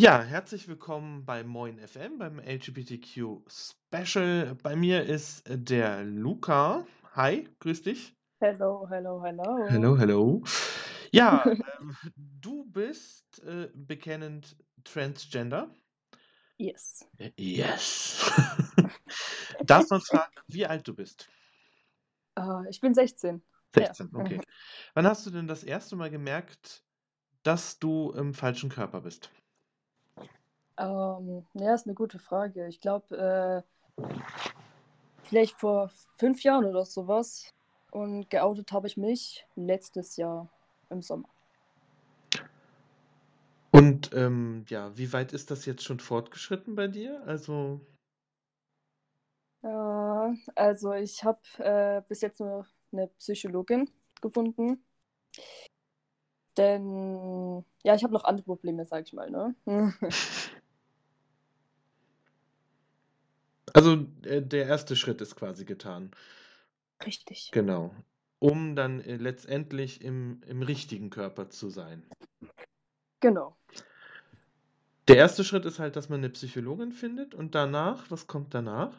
Ja, herzlich willkommen bei Moin FM, beim LGBTQ Special. Bei mir ist der Luca. Hi, grüß dich. Hello, hello, hello. Hello, hello. Ja, ähm, du bist äh, bekennend Transgender. Yes. Äh, Yes. Darf man fragen, wie alt du bist? Äh, ich bin 16. Ja. 16, okay. Wann hast du denn das erste Mal gemerkt, dass du im falschen Körper bist? Ähm, ja, ist eine gute Frage. Ich glaube, äh, vielleicht vor fünf Jahren oder sowas. Und geoutet habe ich mich letztes Jahr im Sommer. Und ähm, ja, wie weit ist das jetzt schon fortgeschritten bei dir? Also, Äh, also ich habe äh, bis jetzt nur eine Psychologin gefunden. Denn, ja, ich habe noch andere Probleme, sag ich mal, ne? also äh, der erste Schritt ist quasi getan. Richtig. Genau. Um dann äh, letztendlich im, im richtigen Körper zu sein. Genau. Der erste Schritt ist halt, dass man eine Psychologin findet und danach, was kommt danach?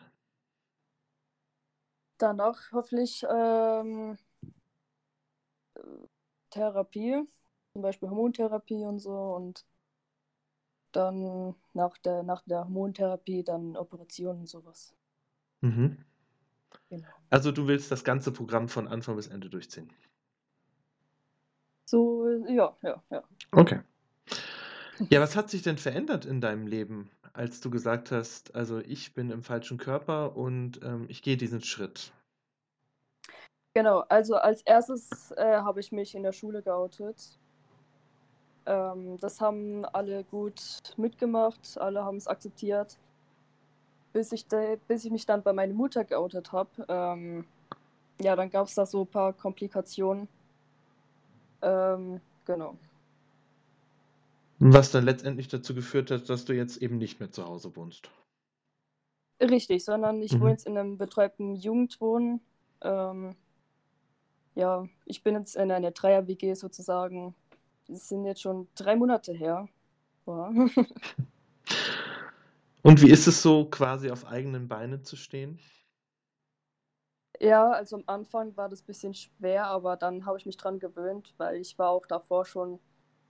Danach hoffentlich ähm, äh, Therapie, zum Beispiel Hormontherapie und so. Und dann nach der, nach der Hormontherapie dann Operationen und sowas. Mhm. Genau. Also du willst das ganze Programm von Anfang bis Ende durchziehen. So, ja, ja, ja. Okay. Ja, was hat sich denn verändert in deinem Leben, als du gesagt hast, also ich bin im falschen Körper und ähm, ich gehe diesen Schritt? Genau, also als erstes äh, habe ich mich in der Schule geoutet. Ähm, das haben alle gut mitgemacht, alle haben es akzeptiert. Bis ich, de, bis ich mich dann bei meiner Mutter geoutet habe. Ähm, ja, dann gab es da so ein paar Komplikationen. Ähm, genau. Was dann letztendlich dazu geführt hat, dass du jetzt eben nicht mehr zu Hause wohnst. Richtig, sondern ich Mhm. wohne jetzt in einem betreuten Jugendwohn. Ähm, ja, ich bin jetzt in einer Dreier-WG sozusagen. Das sind jetzt schon drei Monate her. Ja. Und wie ist es so, quasi auf eigenen Beinen zu stehen? Ja, also am Anfang war das ein bisschen schwer, aber dann habe ich mich dran gewöhnt, weil ich war auch davor schon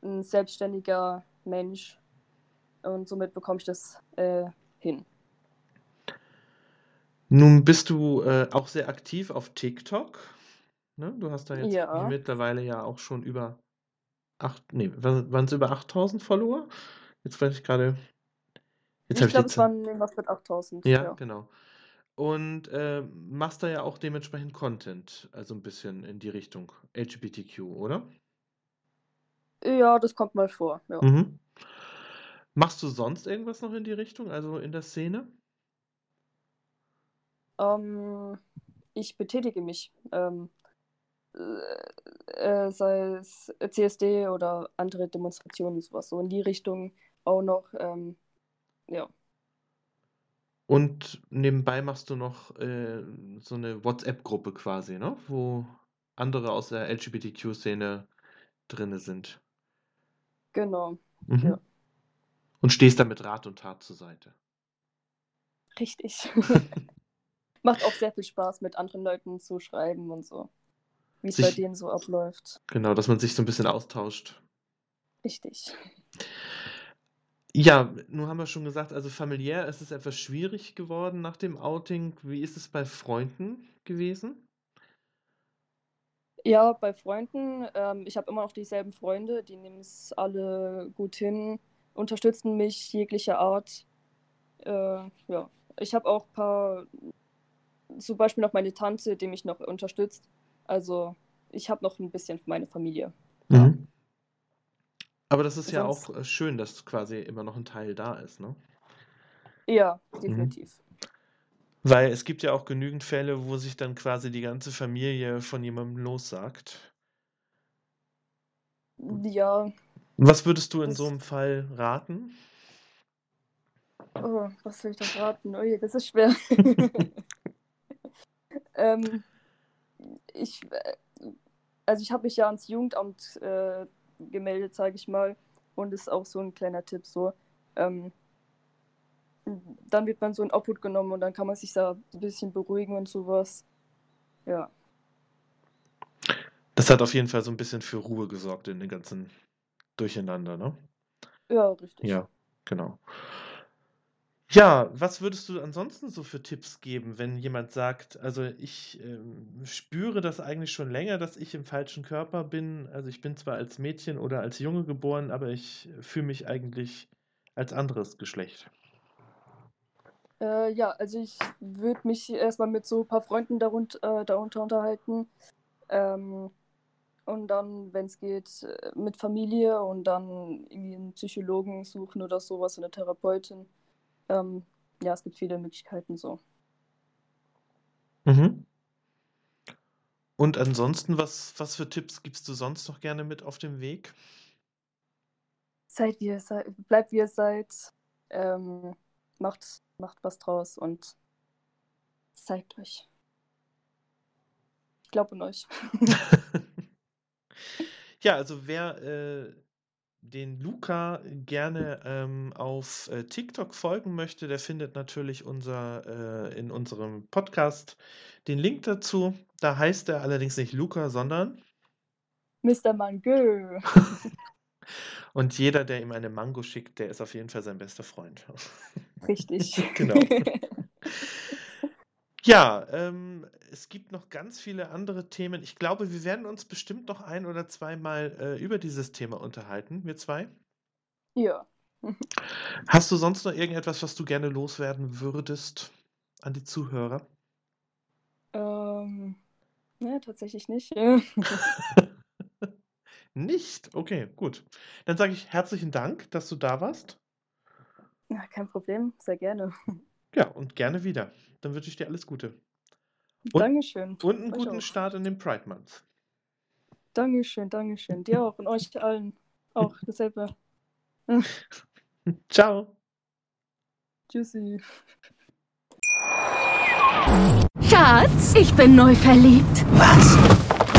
ein selbstständiger Mensch und somit bekomme ich das äh, hin. Nun bist du äh, auch sehr aktiv auf TikTok. Ne? Du hast da jetzt Ja, mittlerweile ja auch schon über acht, nee, waren es über 8000 Follower? Jetzt weiß ich gerade, jetzt ich glaube, es waren irgendwas mit 8000, Ja, ja. genau. Und äh, machst da ja auch dementsprechend Content, also ein bisschen in die Richtung LGBTQ, oder? Ja, das kommt mal vor, ja. Mhm. Machst du sonst irgendwas noch in die Richtung, also in der Szene? Ähm, ich betätige mich, ähm, äh, äh, sei es CSD oder andere Demonstrationen, sowas, so in die Richtung auch noch, ähm, ja. Und nebenbei machst du noch äh, so eine WhatsApp-Gruppe quasi, ne? Wo andere aus der LGBTQ-Szene drinne sind. Genau, Mhm. ja. Und stehst da mit Rat und Tat zur Seite. Richtig. Macht auch sehr viel Spaß, mit anderen Leuten zu schreiben und so. Wie es bei denen so abläuft. genau, dass man sich so ein bisschen austauscht. Richtig. Ja, nun haben wir schon gesagt, also familiär ist es etwas schwierig geworden nach dem Outing. Wie ist es bei Freunden gewesen? Ja, bei Freunden, ähm, ich habe immer noch dieselben Freunde, die nehmen es alle gut hin, unterstützen mich jeglicher Art. Äh, ja, ich habe auch ein paar, zum Beispiel noch meine Tante, die mich noch unterstützt. Also ich habe noch ein bisschen meine Familie da. Mhm. Aber das ist ja Sonst, auch äh, schön, dass quasi immer noch ein Teil da ist, ne? ja, Mhm. definitiv. Weil es gibt ja auch genügend Fälle, wo sich dann quasi die ganze Familie von jemandem lossagt. Ja, Was würdest du in so das, einem Fall raten? oh, was soll ich da raten? Oh je, das ist schwer. ähm, ich, äh, also ich habe mich ja ans Jugendamt äh, gemeldet, sage ich mal. Und ist auch so ein kleiner Tipp so. ähm, dann wird man so in Obhut genommen und dann kann man sich da ein bisschen beruhigen und sowas. Ja. Das hat auf jeden Fall so ein bisschen für Ruhe gesorgt in dem ganzen Durcheinander, ne? Ja, richtig. Ja, genau. Ja, was würdest du ansonsten so für Tipps geben, wenn jemand sagt, also ich ähm, spüre das eigentlich schon länger, dass ich im falschen Körper bin. Also ich bin zwar als Mädchen oder als Junge geboren, aber ich fühle mich eigentlich als anderes Geschlecht. Äh, ja, also ich würde mich erstmal mit so ein paar Freunden darunter, äh, darunter unterhalten. Ähm, und dann, wenn es geht, äh, mit Familie und dann irgendwie einen Psychologen suchen oder sowas, eine Therapeutin. Ähm, ja, es gibt viele Möglichkeiten so. Mhm. Und ansonsten, was, was für Tipps gibst du sonst noch gerne mit auf dem Weg? Seid wie ihr seid, bleibt wie ihr seid, ähm, macht, macht was draus und zeigt euch. Ich glaube an euch. ja, also wer äh, den Luca gerne ähm, auf äh, TikTok folgen möchte, der findet natürlich unser, äh, in unserem Podcast den Link dazu. Da heißt er allerdings nicht Luca, sondern Mr. Mango. Und jeder, der ihm eine Mango schickt, der ist auf jeden Fall sein bester Freund. Richtig. genau. Ja, ähm, es gibt noch ganz viele andere Themen. Ich glaube, wir werden uns bestimmt noch ein oder zweimal äh, über dieses Thema unterhalten, wir zwei. Ja. Hast du sonst noch irgendetwas, was du gerne loswerden würdest an die Zuhörer? Ähm, ne, tatsächlich nicht. Nicht? Okay, gut. Dann sage ich herzlichen Dank, dass du da warst. Ja, kein Problem, sehr gerne. Ja, und gerne wieder. Dann wünsche ich dir alles Gute. Und, Dankeschön. Und einen euch guten auch. Start in den Pride Month. Dankeschön, Dankeschön. Dir auch und euch allen auch dasselbe. Ciao. Tschüssi. Schatz, ich bin neu verliebt. Was?